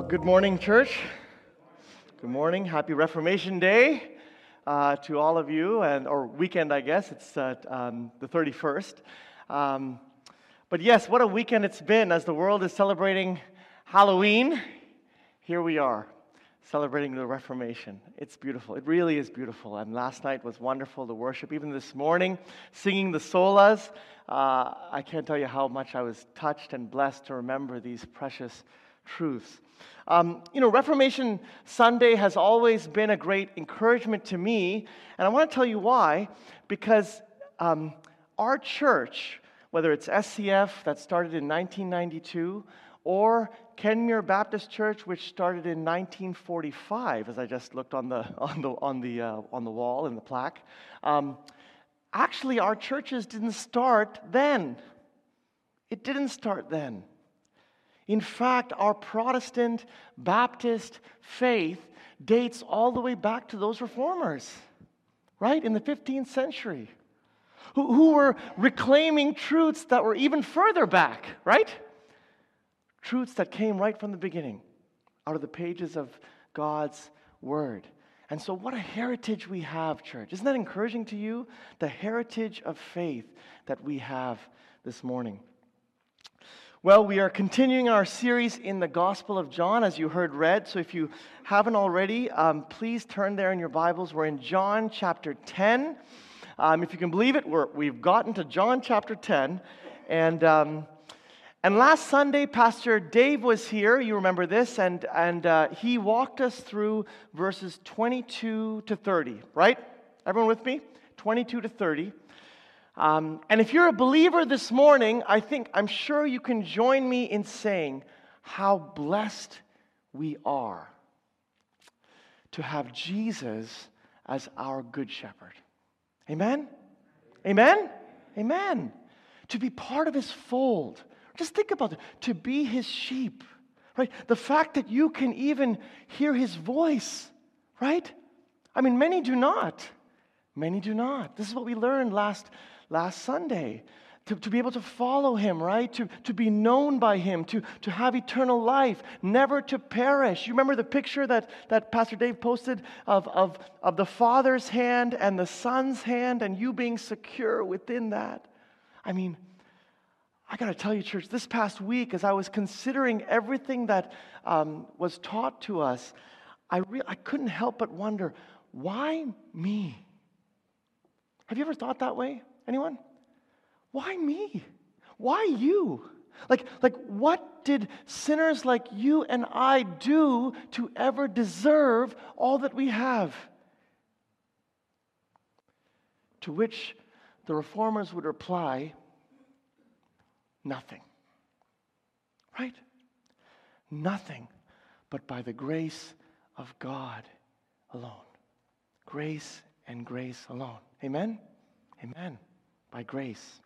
Well, good morning, church. Good morning. Happy Reformation Day uh, to all of you, and or weekend, I guess. It's uh, um, the 31st. Um, but yes, what a weekend it's been as the world is celebrating Halloween. Here we are, celebrating the Reformation. It's beautiful. It really is beautiful. And last night was wonderful to worship. Even this morning, singing the solas. Uh, I can't tell you how much I was touched and blessed to remember these precious truths. Um, you know, Reformation Sunday has always been a great encouragement to me, and I want to tell you why. Because um, our church, whether it's SCF that started in 1992 or Kenmure Baptist Church, which started in 1945, as I just looked on the on the on the uh, on the wall in the plaque. Um, actually, our churches didn't start then. It didn't start then. In fact, our Protestant Baptist faith dates all the way back to those reformers, right, in the 15th century, who, who were reclaiming truths that were even further back, right? Truths that came right from the beginning, out of the pages of God's Word. And so, what a heritage we have, church. Isn't that encouraging to you? The heritage of faith that we have this morning. Well, we are continuing our series in the Gospel of John, as you heard read. So if you haven't already, um, please turn there in your Bibles. We're in John chapter 10. Um, if you can believe it, we have gotten to John chapter 10. And, um, and last Sunday, Pastor Dave was here. You remember this. And, and uh, he walked us through verses 22 to 30, right? Everyone with me? 22 to 30. Um, and if you're a believer this morning, I think, I'm sure you can join me in saying how blessed we are to have Jesus as our good shepherd. Amen? Amen? Amen. To be part of his fold. Just think about it. To be his sheep, right? The fact that you can even hear his voice, right? I mean, many do not. Many do not. This is what we learned last last Sunday. To, to be able to follow him, right? To, to be known by him, to, to have eternal life, never to perish. You remember the picture that, that Pastor Dave posted of, of, of the Father's hand and the Son's hand, and you being secure within that? I mean, I got to tell you, church, this past week, as I was considering everything that um, was taught to us, I, re- I couldn't help but wonder why me? Have you ever thought that way? Anyone? Why me? Why you? Like, like, what did sinners like you and I do to ever deserve all that we have? To which the reformers would reply, nothing. Right? Nothing but by the grace of God alone. Grace and grace alone. Amen? Amen by grace.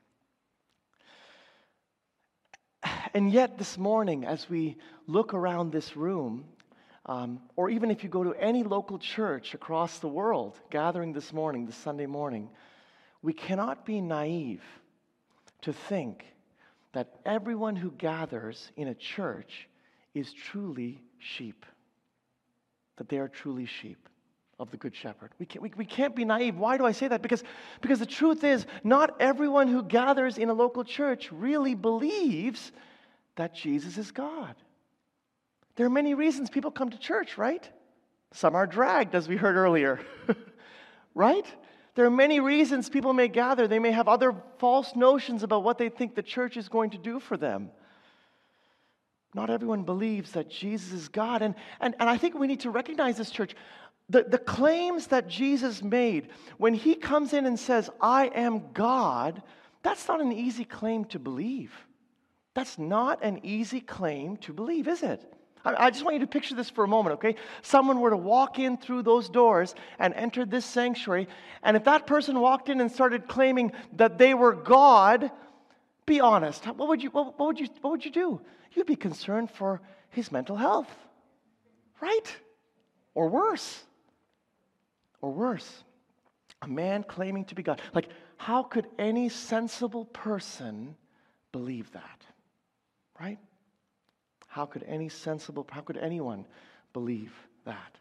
And yet, this morning, as we look around this room, um, or even if you go to any local church across the world gathering this morning, this Sunday morning, we cannot be naive to think that everyone who gathers in a church is truly sheep, that they are truly sheep of the Good Shepherd. We can't, we, we can't be naive. Why do I say that? Because, because the truth is, not everyone who gathers in a local church really believes that Jesus is God. There are many reasons people come to church, right? Some are dragged, as we heard earlier, right? There are many reasons people may gather. They may have other false notions about what they think the church is going to do for them. Not everyone believes that Jesus is God. And, and, and I think we need to recognize this, church the, the claims that Jesus made, when he comes in and says, I am God, that's not an easy claim to believe. That's not an easy claim to believe, is it? I just want you to picture this for a moment, okay? Someone were to walk in through those doors and enter this sanctuary, and if that person walked in and started claiming that they were God, be honest. What would you, what, what would you, what would you do? You'd be concerned for his mental health, right? Or worse. Or worse. A man claiming to be God. Like, how could any sensible person believe that? Right? How could any sensible, how could anyone believe that?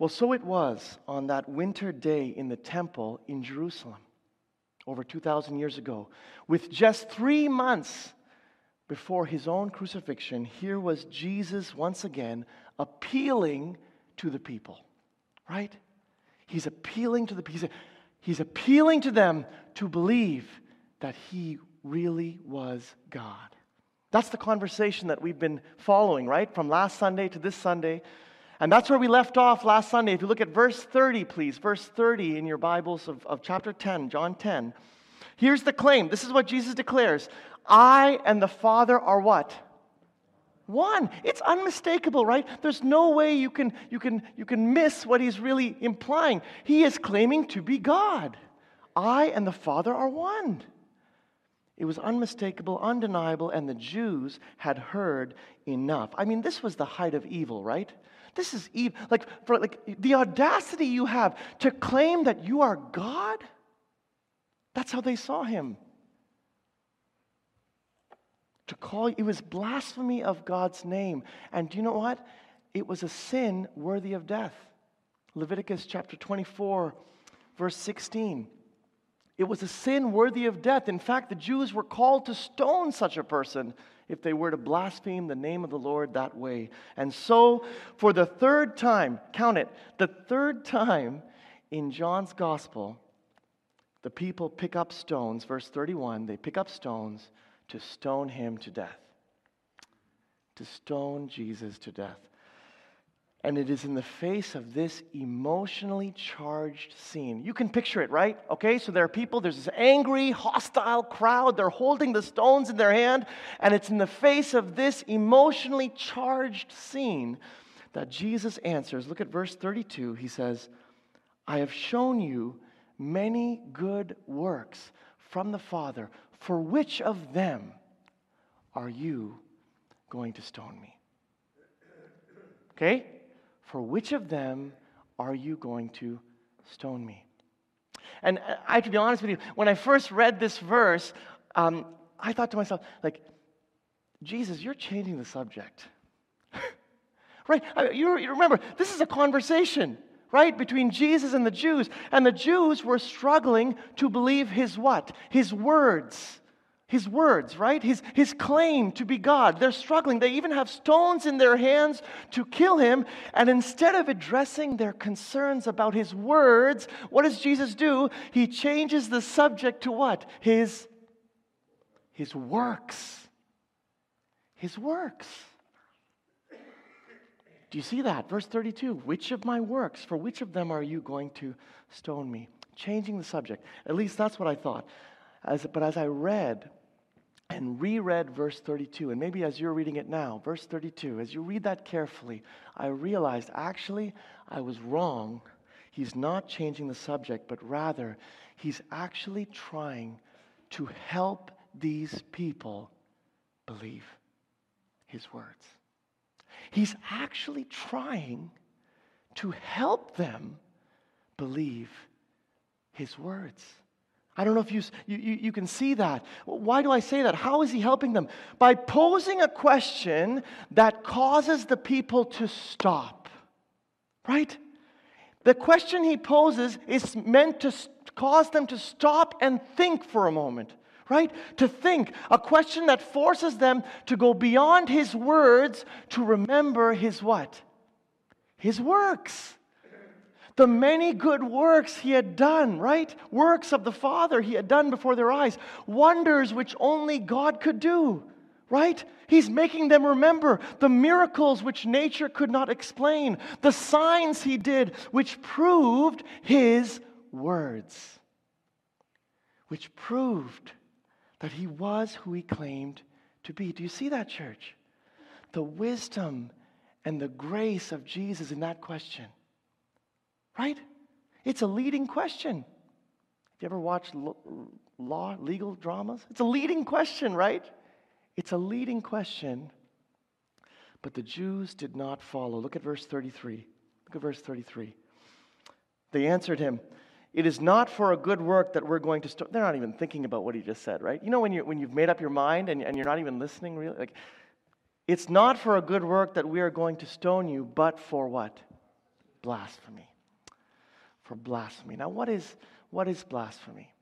Well, so it was on that winter day in the temple in Jerusalem over 2,000 years ago. With just three months before his own crucifixion, here was Jesus once again appealing to the people, right? He's appealing to the people. He's appealing to them to believe that he really was God. That's the conversation that we've been following, right? From last Sunday to this Sunday. And that's where we left off last Sunday. If you look at verse 30, please, verse 30 in your Bibles of, of chapter 10, John 10. Here's the claim. This is what Jesus declares I and the Father are what? One. It's unmistakable, right? There's no way you can, you, can, you can miss what he's really implying. He is claiming to be God. I and the Father are one. It was unmistakable, undeniable, and the Jews had heard enough. I mean, this was the height of evil, right? This is evil. Like, for, like the audacity you have to claim that you are God. That's how they saw him. To call it was blasphemy of God's name. And do you know what? It was a sin worthy of death. Leviticus chapter 24, verse 16. It was a sin worthy of death. In fact, the Jews were called to stone such a person if they were to blaspheme the name of the Lord that way. And so, for the third time, count it, the third time in John's gospel, the people pick up stones, verse 31, they pick up stones to stone him to death. To stone Jesus to death. And it is in the face of this emotionally charged scene. You can picture it, right? Okay, so there are people, there's this angry, hostile crowd. They're holding the stones in their hand. And it's in the face of this emotionally charged scene that Jesus answers. Look at verse 32. He says, I have shown you many good works from the Father. For which of them are you going to stone me? Okay? For which of them are you going to stone me? And I have to be honest with you, when I first read this verse, um, I thought to myself, like, Jesus, you're changing the subject. right? You, you remember, this is a conversation, right, between Jesus and the Jews. And the Jews were struggling to believe his what? His words his words, right? His, his claim to be God. They're struggling. They even have stones in their hands to kill him. And instead of addressing their concerns about his words, what does Jesus do? He changes the subject to what? His, his works. His works. Do you see that? Verse 32 Which of my works, for which of them are you going to stone me? Changing the subject. At least that's what I thought. As, but as I read and reread verse 32, and maybe as you're reading it now, verse 32, as you read that carefully, I realized actually I was wrong. He's not changing the subject, but rather he's actually trying to help these people believe his words. He's actually trying to help them believe his words. I don't know if you, you, you can see that. Why do I say that? How is he helping them? By posing a question that causes the people to stop, right? The question he poses is meant to cause them to stop and think for a moment, right? To think. A question that forces them to go beyond his words to remember his what? His works the many good works he had done, right? Works of the Father he had done before their eyes, wonders which only God could do, right? He's making them remember the miracles which nature could not explain, the signs he did which proved his words, which proved that he was who he claimed to be. Do you see that, church? The wisdom and the grace of Jesus in that question. Right? It's a leading question. Have you ever watched law, legal dramas? It's a leading question, right? It's a leading question. But the Jews did not follow. Look at verse 33. Look at verse 33. They answered him, It is not for a good work that we're going to stone. They're not even thinking about what he just said, right? You know when, you when you've made up your mind and, and you're not even listening, really? Like, it's not for a good work that we are going to stone you, but for what? Blasphemy. For blasphemy. Now, what is, what is blasphemy?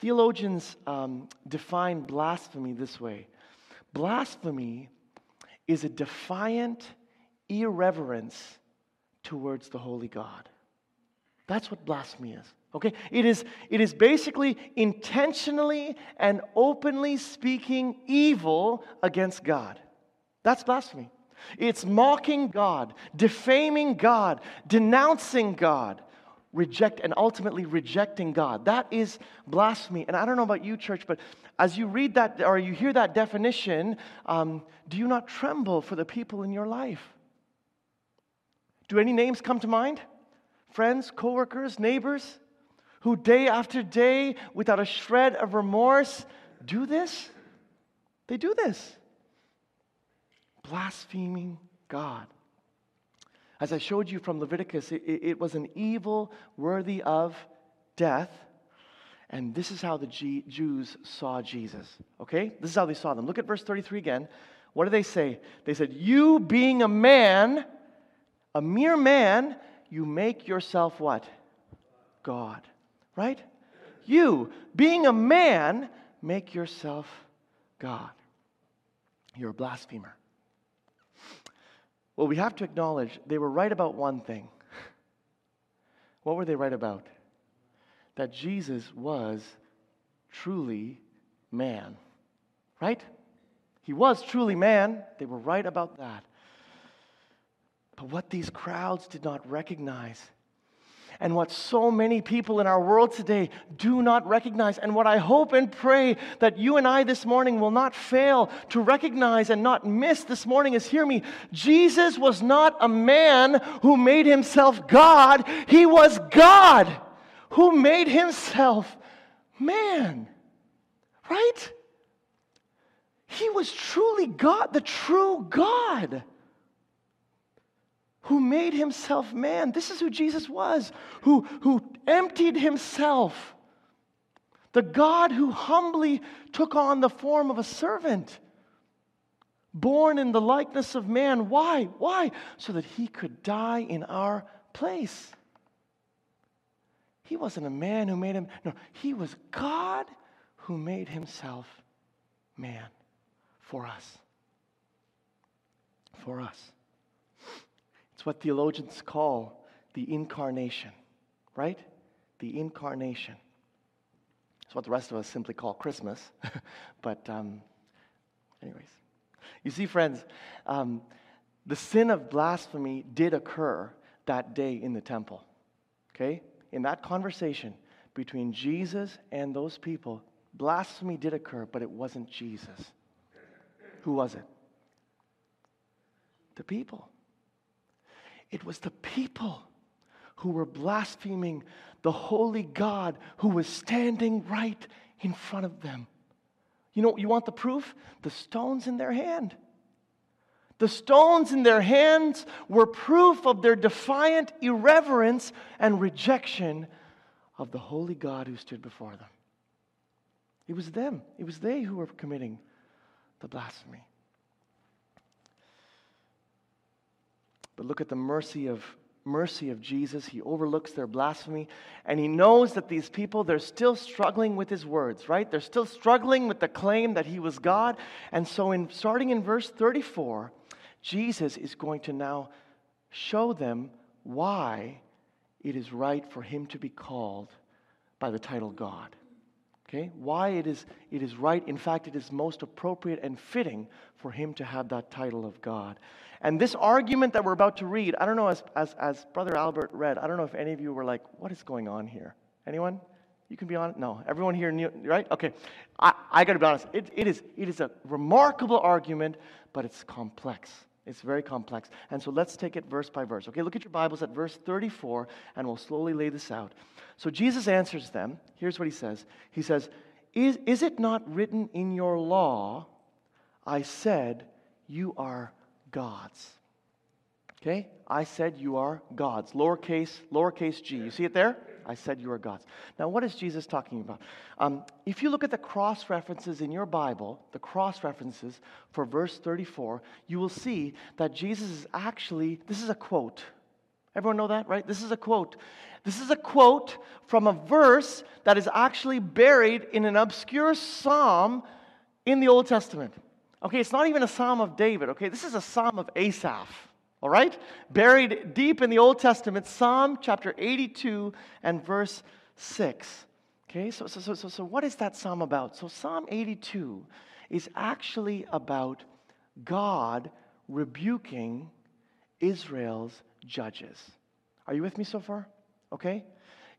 Theologians um, define blasphemy this way blasphemy is a defiant irreverence towards the holy God. That's what blasphemy is. Okay? It is, it is basically intentionally and openly speaking evil against God. That's blasphemy. It's mocking God, defaming God, denouncing God, reject and ultimately rejecting God. That is blasphemy. And I don't know about you, church, but as you read that or you hear that definition, um, do you not tremble for the people in your life? Do any names come to mind? Friends, coworkers, neighbors, who day after day, without a shred of remorse, do this? They do this. Blaspheming God. As I showed you from Leviticus, it, it was an evil worthy of death. And this is how the G- Jews saw Jesus. Okay? This is how they saw them. Look at verse 33 again. What do they say? They said, You being a man, a mere man, you make yourself what? God. Right? You, being a man, make yourself God. You're a blasphemer. Well, we have to acknowledge they were right about one thing. What were they right about? That Jesus was truly man. Right? He was truly man. They were right about that. But what these crowds did not recognize and what so many people in our world today do not recognize. And what I hope and pray that you and I this morning will not fail to recognize and not miss this morning is hear me. Jesus was not a man who made himself God, he was God who made himself man. Right? He was truly God, the true God who made himself man. This is who Jesus was, who, who emptied himself. The God who humbly took on the form of a servant, born in the likeness of man. Why? Why? So that he could die in our place. He wasn't a man who made him, no, he was God who made himself man for us. For us. It's what theologians call the incarnation, right? The incarnation. It's what the rest of us simply call Christmas. but, um, anyways. You see, friends, um, the sin of blasphemy did occur that day in the temple. Okay? In that conversation between Jesus and those people, blasphemy did occur, but it wasn't Jesus. Who was it? The people. It was the people who were blaspheming the holy God who was standing right in front of them. You know, you want the proof? The stones in their hand. The stones in their hands were proof of their defiant irreverence and rejection of the holy God who stood before them. It was them, it was they who were committing the blasphemy. But look at the mercy of mercy of Jesus. He overlooks their blasphemy and he knows that these people they're still struggling with his words, right? They're still struggling with the claim that he was God. And so in starting in verse 34, Jesus is going to now show them why it is right for him to be called by the title God. Okay? Why it is, it is right, in fact, it is most appropriate and fitting for him to have that title of God. And this argument that we're about to read, I don't know, as, as, as Brother Albert read, I don't know if any of you were like, what is going on here? Anyone? You can be honest? No. Everyone here knew, right? Okay. I, I got to be honest. It, it, is, it is a remarkable argument, but it's complex. It's very complex. And so let's take it verse by verse. Okay, look at your Bibles at verse 34, and we'll slowly lay this out. So Jesus answers them. Here's what he says He says, Is, is it not written in your law, I said, you are gods? Okay? I said you are gods. Lowercase, lowercase g. You see it there? I said you are gods. Now, what is Jesus talking about? Um, if you look at the cross references in your Bible, the cross references for verse 34, you will see that Jesus is actually, this is a quote. Everyone know that, right? This is a quote. This is a quote from a verse that is actually buried in an obscure psalm in the Old Testament. Okay, it's not even a psalm of David, okay? This is a psalm of Asaph all right? Buried deep in the Old Testament, Psalm chapter 82 and verse 6. Okay, so, so, so, so what is that psalm about? So, Psalm 82 is actually about God rebuking Israel's judges. Are you with me so far? Okay?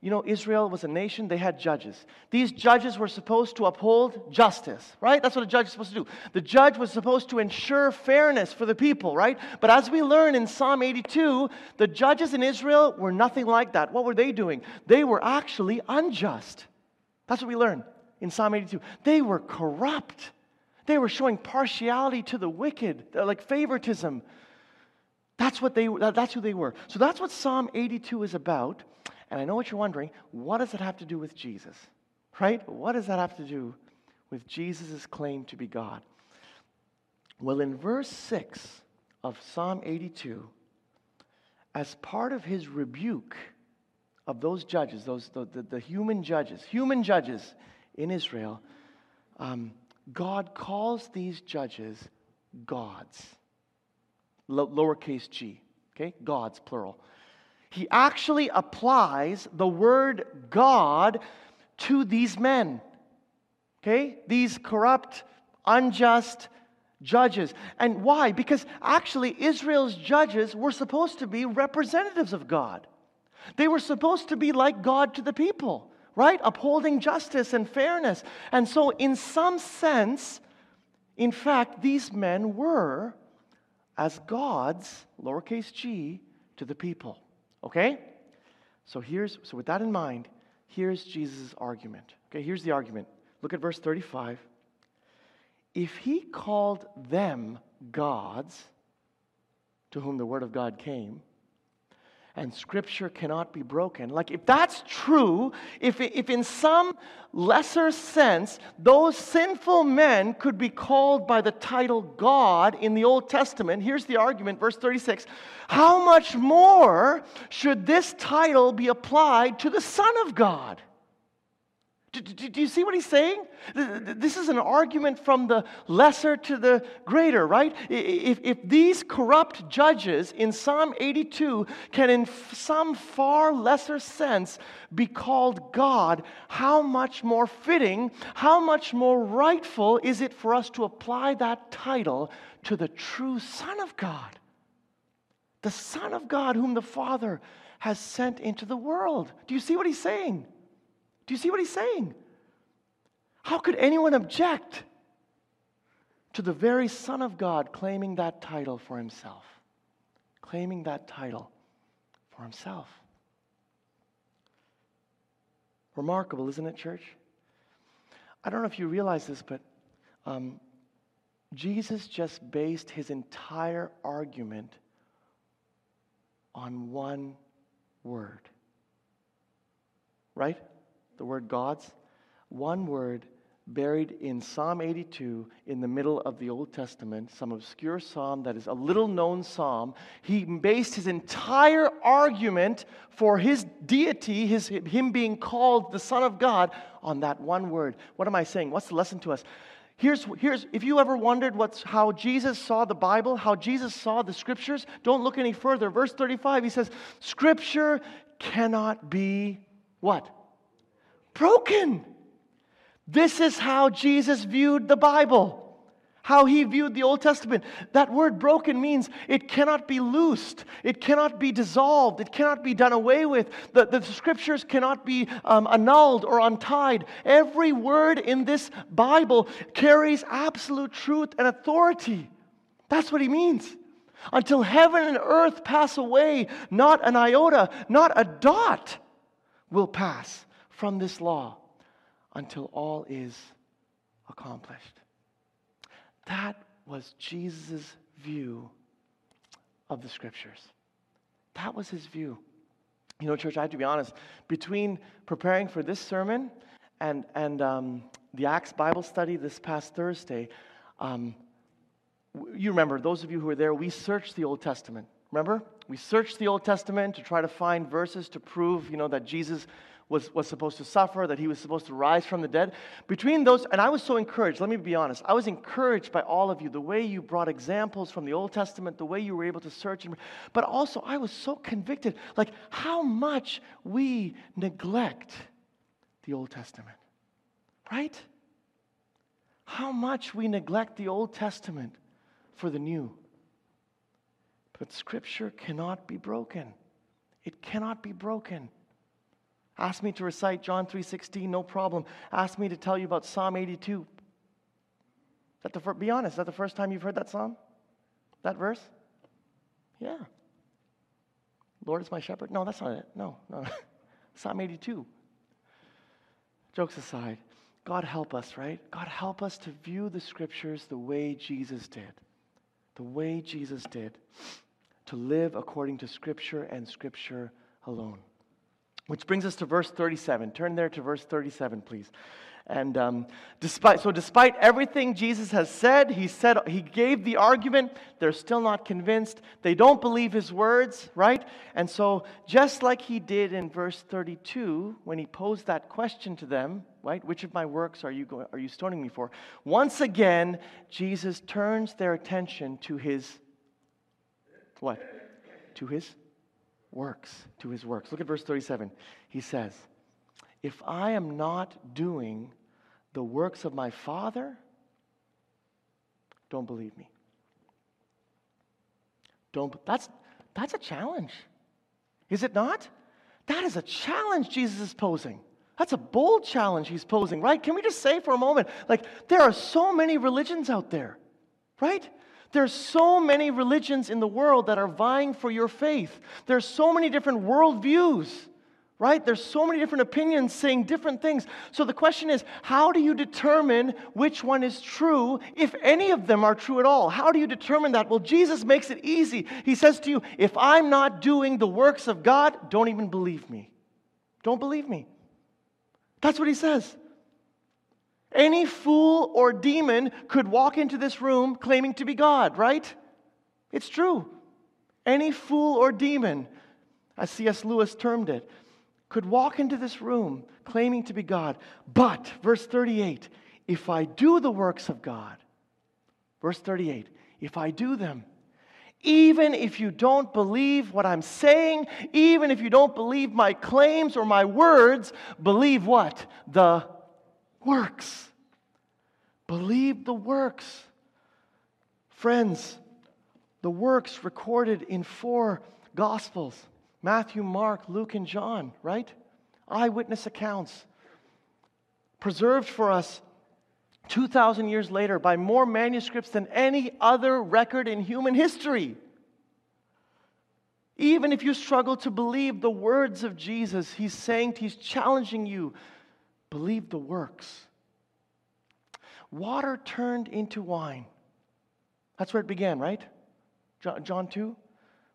You know, Israel was a nation, they had judges. These judges were supposed to uphold justice, right? That's what a judge is supposed to do. The judge was supposed to ensure fairness for the people, right? But as we learn in Psalm 82, the judges in Israel were nothing like that. What were they doing? They were actually unjust. That's what we learn in Psalm 82. They were corrupt. They were showing partiality to the wicked, uh, like favoritism. That's what they that's who they were. So that's what Psalm 82 is about. And I know what you're wondering what does it have to do with Jesus? Right? What does that have to do with Jesus' claim to be God? Well, in verse 6 of Psalm 82, as part of his rebuke of those judges, those, the, the, the human judges, human judges in Israel, um, God calls these judges gods. lowercase g, okay? Gods, plural he actually applies the word God to these men. Okay? These corrupt, unjust judges. And why? Because actually, Israel's judges were supposed to be representatives of God. They were supposed to be like God to the people, right? Upholding justice and fairness. And so, in some sense, in fact, these men were as gods, lowercase g, to the people. Okay? So here's so with that in mind, here's Jesus' argument. Okay, here's the argument. Look at verse 35. If he called them gods, to whom the word of God came, and scripture cannot be broken. Like, if that's true, if, if in some lesser sense those sinful men could be called by the title God in the Old Testament, here's the argument, verse 36 how much more should this title be applied to the Son of God? Do, do, do, you see what he's saying? This is an argument from the lesser to the greater, right? If, if these corrupt judges in Psalm 82 can, in some far lesser sense, be called God, how much more fitting, how much more rightful is it for us to apply that title to the true Son of God? The Son of God, whom the Father has sent into the world. Do you see what he's saying? Do you see what he's saying? How could anyone object to the very Son of God claiming that title for himself? Claiming that title for himself. Remarkable, isn't it, church? I don't know if you realize this, but um, Jesus just based his entire argument on one word. Right? The word gods, one word buried in Psalm 82 in the middle of the Old Testament, some obscure psalm that is a little known psalm. He based his entire argument for his deity, his, him being called the Son of God, on that one word. What am I saying? What's the lesson to us? Here's, here's if you ever wondered what's, how Jesus saw the Bible, how Jesus saw the scriptures, don't look any further. Verse 35, he says, Scripture cannot be what? Broken. This is how Jesus viewed the Bible, how he viewed the Old Testament. That word broken means it cannot be loosed, it cannot be dissolved, it cannot be done away with. The, the scriptures cannot be um, annulled or untied. Every word in this Bible carries absolute truth and authority. That's what he means. Until heaven and earth pass away, not an iota, not a dot will pass from this law until all is accomplished. That was Jesus' view of the scriptures. That was his view. You know, church, I have to be honest, between preparing for this sermon and, and um, the Acts Bible study this past Thursday, um, you remember, those of you who were there, we searched the Old Testament. Remember? We searched the Old Testament to try to find verses to prove, you know, that Jesus was, was supposed to suffer, that he was supposed to rise from the dead. Between those, and I was so encouraged, let me be honest, I was encouraged by all of you, the way you brought examples from the Old Testament, the way you were able to search, and, but also I was so convicted, like how much we neglect the Old Testament, right? How much we neglect the Old Testament for the new. But Scripture cannot be broken. It cannot be broken. Ask me to recite John 3:16, no problem. Ask me to tell you about Psalm 82. That the fir- be honest, is that the first time you've heard that psalm? That verse? Yeah. Lord is my shepherd. No, that's not it. No, no. Psalm 82. Jokes aside, God help us, right? God help us to view the scriptures the way Jesus did. The way Jesus did. To live according to scripture and scripture alone. Which brings us to verse 37. Turn there to verse 37, please. And um, despite, so, despite everything Jesus has said, he said he gave the argument. They're still not convinced. They don't believe his words, right? And so, just like he did in verse 32, when he posed that question to them, right? Which of my works are you going, are you stoning me for? Once again, Jesus turns their attention to his what? To his works, to his works. Look at verse 37. He says, If I am not doing the works of my Father, don't believe me. Don't, that's, that's a challenge. Is it not? That is a challenge Jesus is posing. That's a bold challenge he's posing, right? Can we just say for a moment, like, there are so many religions out there, right? There's so many religions in the world that are vying for your faith. There's so many different worldviews, right? There's so many different opinions saying different things. So the question is, how do you determine which one is true, if any of them are true at all? How do you determine that? Well, Jesus makes it easy. He says to you, if I'm not doing the works of God, don't even believe me. Don't believe me. That's what he says. Any fool or demon could walk into this room claiming to be God, right? It's true. Any fool or demon, as C.S. Lewis termed it, could walk into this room claiming to be God. But, verse 38, if I do the works of God, verse 38, if I do them, even if you don't believe what I'm saying, even if you don't believe my claims or my words, believe what? The works. Believe the works. Friends, the works recorded in four Gospels Matthew, Mark, Luke, and John, right? Eyewitness accounts. Preserved for us 2,000 years later by more manuscripts than any other record in human history. Even if you struggle to believe the words of Jesus, he's saying, he's challenging you, believe the works. Water turned into wine. That's where it began, right? John 2.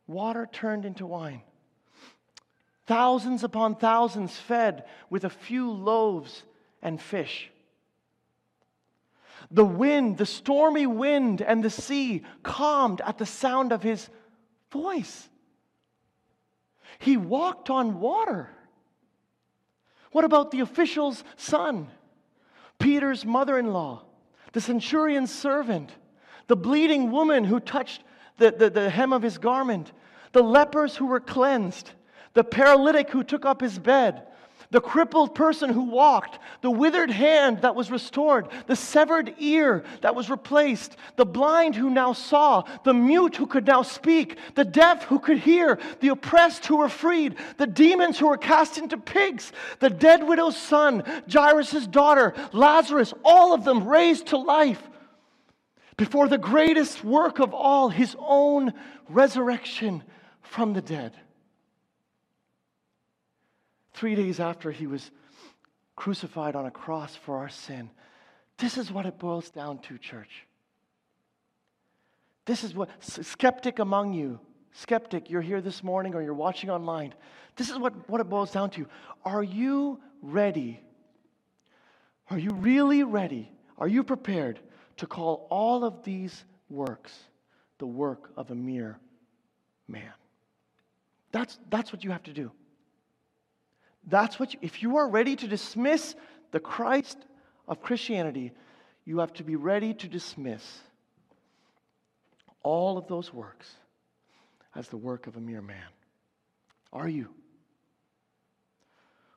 Water turned into wine. Thousands upon thousands fed with a few loaves and fish. The wind, the stormy wind, and the sea calmed at the sound of his voice. He walked on water. What about the official's son, Peter's mother in law, the centurion's servant, the bleeding woman who touched the, the, the hem of his garment, the lepers who were cleansed, the paralytic who took up his bed, the crippled person who walked, the withered hand that was restored, the severed ear that was replaced, the blind who now saw, the mute who could now speak, the deaf who could hear, the oppressed who were freed, the demons who were cast into pigs, the dead widow's son, Jairus' daughter, Lazarus, all of them raised to life. before the greatest work of all, his own resurrection from the dead. Three days after he was crucified on a cross for our sin. This is what it boils down to, church. This is what, skeptic among you, skeptic, you're here this morning or you're watching online. This is what, what it boils down to. Are you ready? Are you really ready? Are you prepared to call all of these works the work of a mere man? That's, that's what you have to do. That's what you, if you are ready to dismiss the Christ of Christianity, you have to be ready to dismiss all of those works as the work of a mere man. Are you?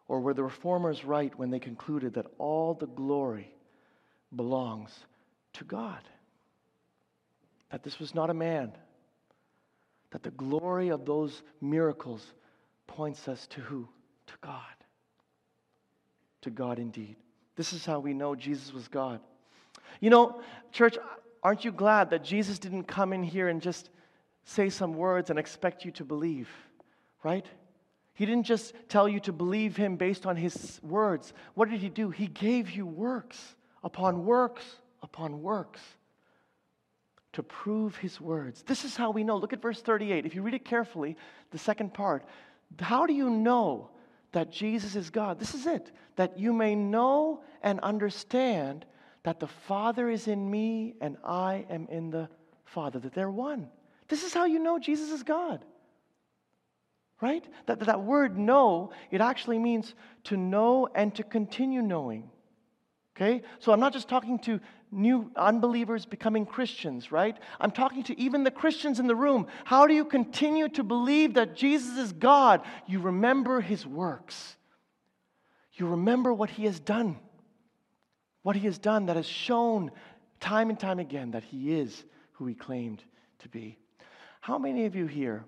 Or were the reformers right when they concluded that all the glory belongs to God? That this was not a man? That the glory of those miracles points us to who? God. To God indeed. This is how we know Jesus was God. You know, church, aren't you glad that Jesus didn't come in here and just say some words and expect you to believe, right? He didn't just tell you to believe him based on his words. What did he do? He gave you works upon works upon works to prove his words. This is how we know. Look at verse 38. If you read it carefully, the second part, how do you know that Jesus is God. This is it. That you may know and understand that the Father is in me and I am in the Father, that they're one. This is how you know Jesus is God. Right? That, that word know, it actually means to know and to continue knowing. Okay? So I'm not just talking to new unbelievers becoming Christians, right? I'm talking to even the Christians in the room. How do you continue to believe that Jesus is God? You remember his works, you remember what he has done. What he has done that has shown time and time again that he is who he claimed to be. How many of you here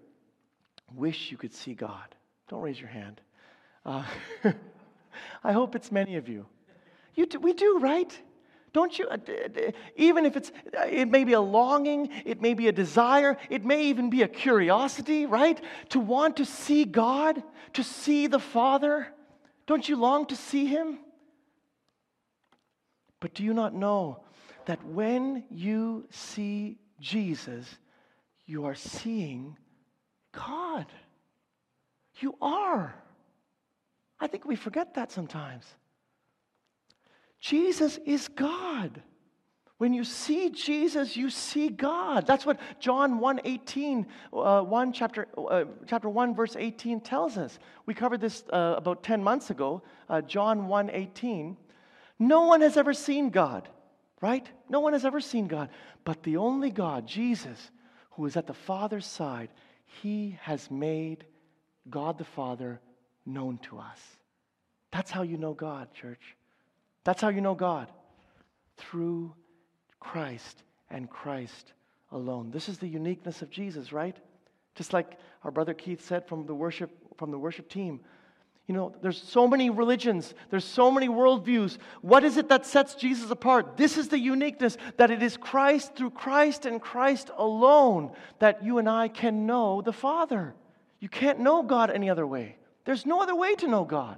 wish you could see God? Don't raise your hand. Uh, I hope it's many of you. you do, we do, right? Don't you, uh, even if it's, uh, it may be a longing, it may be a desire, it may even be a curiosity, right? To want to see God, to see the Father. Don't you long to see Him? But do you not know that when you see Jesus, you are seeing God? You are. I think we forget that sometimes. Jesus is God. When you see Jesus, you see God. That's what John 1 18, uh, 1 chapter, uh, chapter 1, verse 18 tells us. We covered this uh, about 10 months ago, uh, John 1 18. No one has ever seen God, right? No one has ever seen God. But the only God, Jesus, who is at the Father's side, he has made God the Father known to us. That's how you know God, church. That's how you know God through Christ and Christ alone. This is the uniqueness of Jesus, right? Just like our brother Keith said from the worship from the worship team. You know, there's so many religions, there's so many worldviews. What is it that sets Jesus apart? This is the uniqueness that it is Christ through Christ and Christ alone that you and I can know the Father. You can't know God any other way. There's no other way to know God.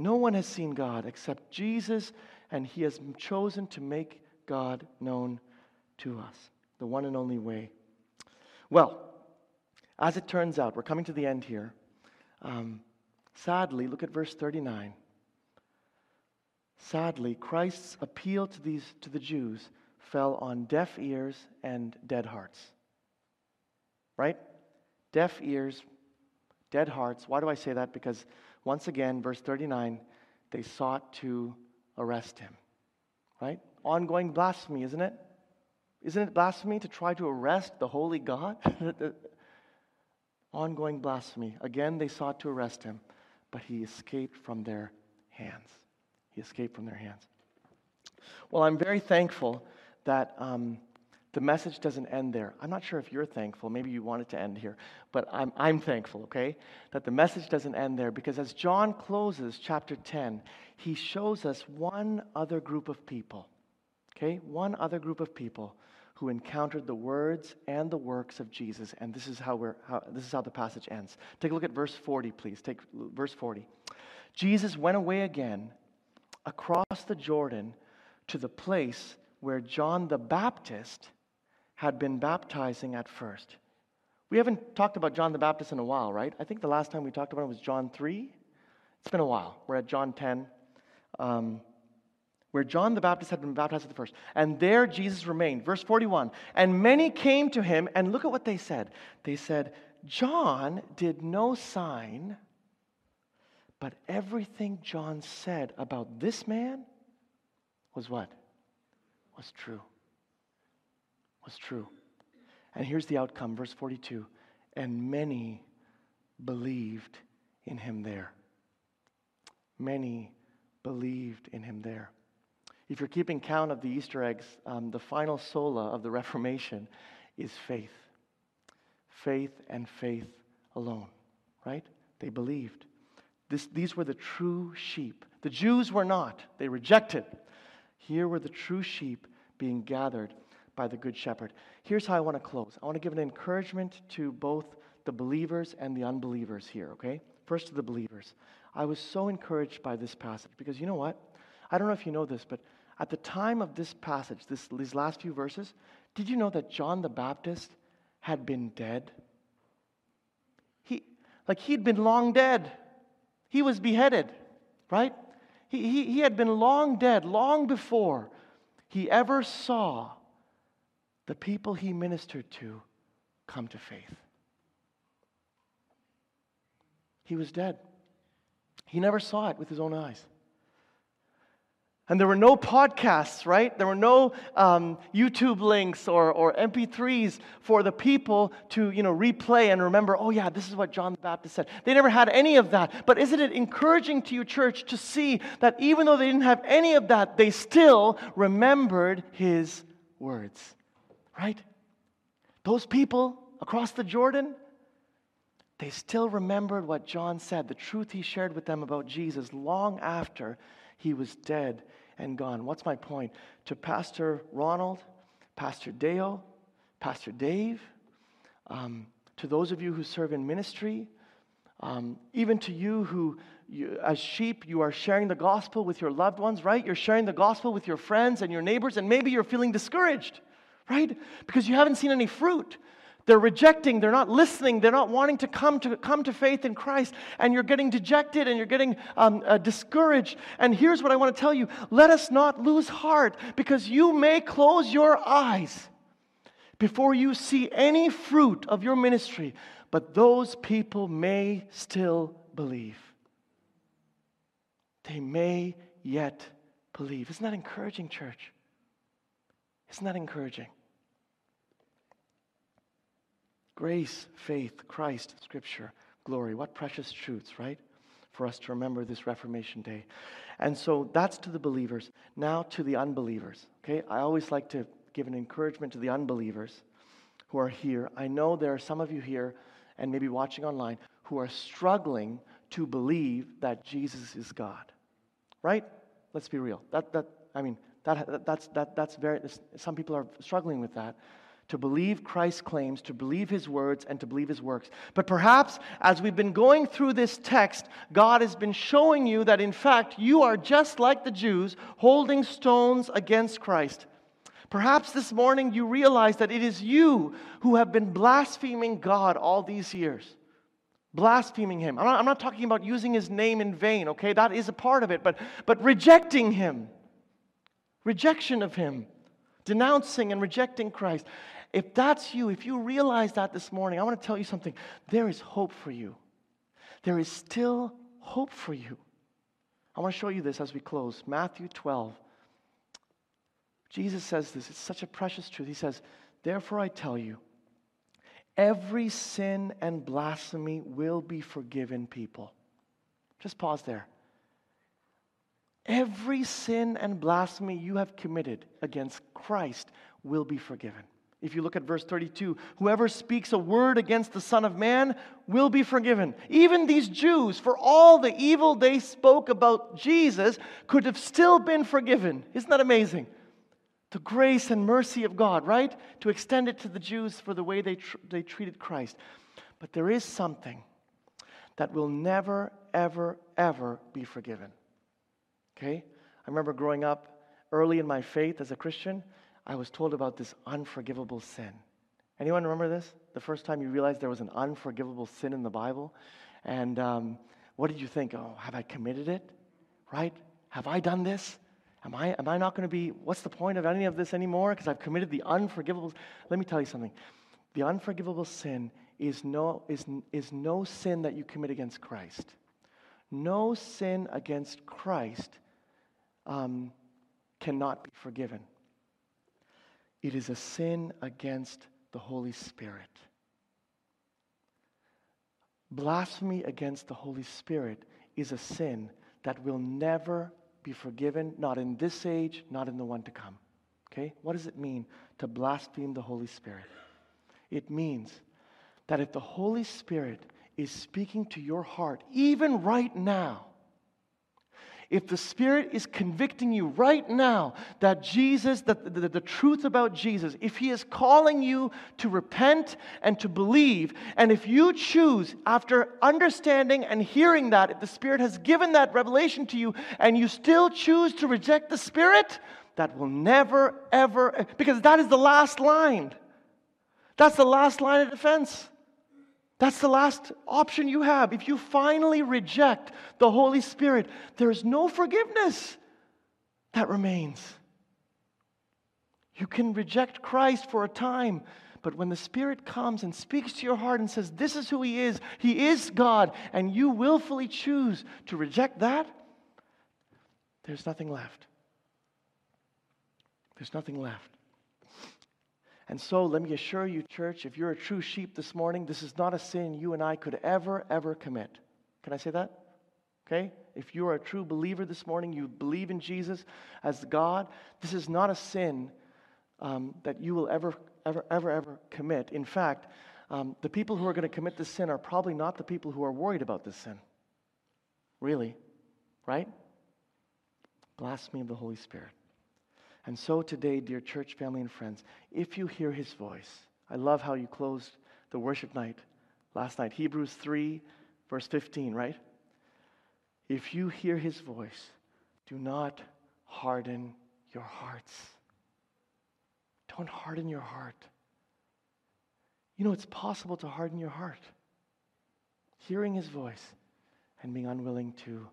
No one has seen God except Jesus, and he has chosen to make God known to us, the one and only way. Well, as it turns out, we're coming to the end here. Um, sadly, look at verse 39. Sadly, Christ's appeal to, these, to the Jews fell on deaf ears and dead hearts. Right? Deaf ears, dead hearts. Why do I say that? Because once again, verse 39, they sought to arrest him. Right? Ongoing blasphemy, isn't it? Isn't it blasphemy to try to arrest the holy God? Ongoing blasphemy. Again, they sought to arrest him, but he escaped from their hands. He escaped from their hands. Well, I'm very thankful that um, the message doesn't end there. I'm not sure if you're thankful. Maybe you want it to end here. But I'm, I'm thankful, okay, that the message doesn't end there because as John closes chapter 10, he shows us one other group of people. Okay? One other group of people who encountered the words and the works of Jesus. And this is how, we're, how, this is how the passage ends. Take a look at verse 40, please. Take verse 40. Jesus went away again across the Jordan to the place where John the Baptist had been baptizing at first. We haven't talked about John the Baptist in a while, right? I think the last time we talked about him was John 3. It's been a while. We're at John 10. Um, where John the Baptist had been baptized at the first. And there Jesus remained. Verse 41 And many came to him, and look at what they said. They said, John did no sign, but everything John said about this man was what? Was true. Was true. And here's the outcome, verse 42 And many believed in him there. Many believed in him there. If you're keeping count of the Easter eggs, um, the final sola of the Reformation is faith. Faith and faith alone, right? They believed. This, these were the true sheep. The Jews were not, they rejected. Here were the true sheep being gathered by the Good Shepherd. Here's how I want to close I want to give an encouragement to both the believers and the unbelievers here, okay? First to the believers. I was so encouraged by this passage because you know what? I don't know if you know this, but at the time of this passage, this, these last few verses, did you know that John the Baptist had been dead? He, like he'd been long dead. He was beheaded, right? He, he, he had been long dead, long before he ever saw the people he ministered to come to faith. He was dead. He never saw it with his own eyes. And there were no podcasts, right? There were no um, YouTube links or, or MP3s for the people to, you know, replay and remember, oh, yeah, this is what John the Baptist said. They never had any of that. But isn't it encouraging to you, church, to see that even though they didn't have any of that, they still remembered his words, right? Those people across the Jordan, they still remembered what John said, the truth he shared with them about Jesus long after he was dead and gone. What's my point? To Pastor Ronald, Pastor Dale, Pastor Dave, um, to those of you who serve in ministry, um, even to you who, you, as sheep, you are sharing the gospel with your loved ones, right? You're sharing the gospel with your friends and your neighbors, and maybe you're feeling discouraged, right? Because you haven't seen any fruit. They're rejecting, they're not listening, they're not wanting to come to, come to faith in Christ, and you're getting dejected and you're getting um, uh, discouraged. And here's what I want to tell you let us not lose heart because you may close your eyes before you see any fruit of your ministry, but those people may still believe. They may yet believe. Isn't that encouraging, church? Isn't that encouraging? Grace, faith, Christ, Scripture, glory. What precious truths, right? For us to remember this Reformation Day. And so that's to the believers. Now to the unbelievers. Okay? I always like to give an encouragement to the unbelievers who are here. I know there are some of you here and maybe watching online who are struggling to believe that Jesus is God. Right? Let's be real. That, that, I mean, that, that's, that, that's very, some people are struggling with that to believe Christ's claims, to believe his words, and to believe his works. But perhaps as we've been going through this text, God has been showing you that in fact you are just like the Jews holding stones against Christ. Perhaps this morning you realize that it is you who have been blaspheming God all these years. Blaspheming him. I'm not, I'm not talking about using his name in vain, okay? That is a part of it, but, but rejecting him. Rejection of him denouncing and rejecting Christ. If that's you, if you realize that this morning, I want to tell you something. There is hope for you. There is still hope for you. I want to show you this as we close. Matthew 12. Jesus says this. It's such a precious truth. He says, Therefore I tell you, every sin and blasphemy will be forgiven people. Just pause there. Every sin and blasphemy you have committed against Christ will be forgiven. If you look at verse 32, whoever speaks a word against the Son of Man will be forgiven. Even these Jews, for all the evil they spoke about Jesus, could have still been forgiven. Isn't that amazing? the grace and mercy of God, right? To extend it to the Jews for the way they, tr- they treated Christ. But there is something that will never, ever, ever be forgiven. Okay? I remember growing up early in my faith as a Christian, I was told about this unforgivable sin. Anyone remember this? The first time you realized there was an unforgivable sin in the Bible? And um, what did you think? Oh, have I committed it? Right? Have I done this? Am I, am I not going to be, what's the point of any of this anymore? Because I've committed the unforgivable. Let me tell you something. The unforgivable sin is no, is, is no sin that you commit against Christ. No sin against Christ um, cannot be forgiven. It is a sin against the Holy Spirit. Blasphemy against the Holy Spirit is a sin that will never be forgiven, not in this age, not in the one to come. Okay? What does it mean to blaspheme the Holy Spirit? It means that if the Holy Spirit is speaking to your heart, even right now, if the Spirit is convicting you right now that Jesus, that the, the, truth about Jesus, if He is calling you to repent and to believe, and if you choose, after understanding and hearing that, if the Spirit has given that revelation to you, and you still choose to reject the Spirit, that will never, ever, because that is the last line. That's the last line of defense. That's the last option you have. If you finally reject the Holy Spirit, there's no forgiveness that remains. You can reject Christ for a time, but when the Spirit comes and speaks to your heart and says, This is who He is, He is God, and you willfully choose to reject that, there's nothing left. There's nothing left. And so, let me assure you, church, if you're a true sheep this morning, this is not a sin you and I could ever, ever commit. Can I say that? Okay? If you are a true believer this morning, you believe in Jesus as God, this is not a sin um, that you will ever, ever, ever, ever commit. In fact, um, the people who are going to commit this sin are probably not the people who are worried about this sin. Really, right? Blasphemy of the Holy Spirit. And so today, dear church family and friends, if you hear his voice, I love how you closed the worship night last night. Hebrews 3, verse 15, right? If you hear his voice, do not harden your hearts. Don't harden your heart. You know, it's possible to harden your heart. Hearing his voice and being unwilling to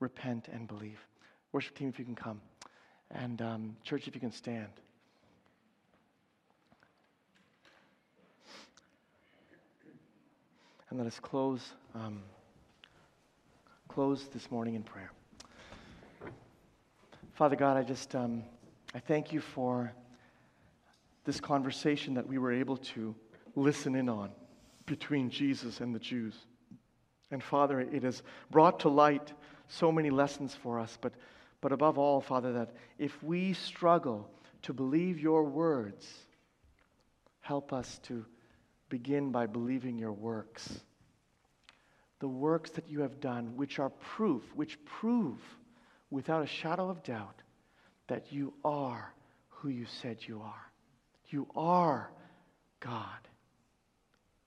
repent and believe. Worship team, if you can come. And, um, church, if you can stand. And let us close, um, close this morning in prayer. Father God, I just um, I thank you for this conversation that we were able to listen in on between Jesus and the Jews. And Father, it has brought to light so many lessons for us, but but above all, Father, that if we struggle to believe your words, help us to begin by believing your works. The works that you have done, which are proof, which prove without a shadow of doubt that you are who you said you are. You are God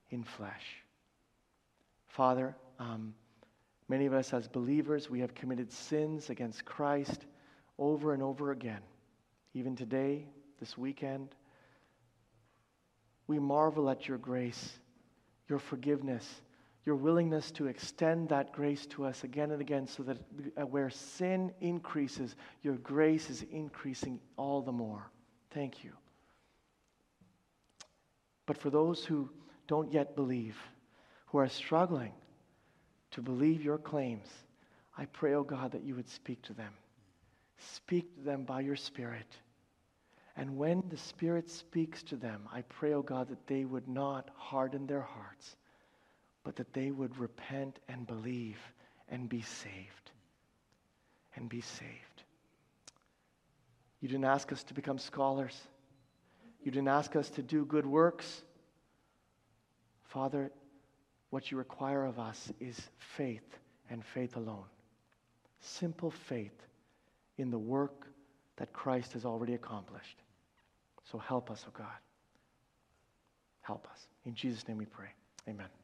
in flesh. Father, um, Many of us, as believers, we have committed sins against Christ over and over again. Even today, this weekend, we marvel at your grace, your forgiveness, your willingness to extend that grace to us again and again so that uh, where sin increases, your grace is increasing all the more. Thank you. But for those who don't yet believe, who are struggling, to believe your claims, I pray, oh God, that you would speak to them. Speak to them by your Spirit. And when the Spirit speaks to them, I pray, oh God, that they would not harden their hearts, but that they would repent and believe and be saved. And be saved. You didn't ask us to become scholars. You didn't ask us to do good works. Father, what you require of us is faith and faith alone. Simple faith in the work that Christ has already accomplished. So help us, O oh God. Help us. In Jesus' name we pray. Amen.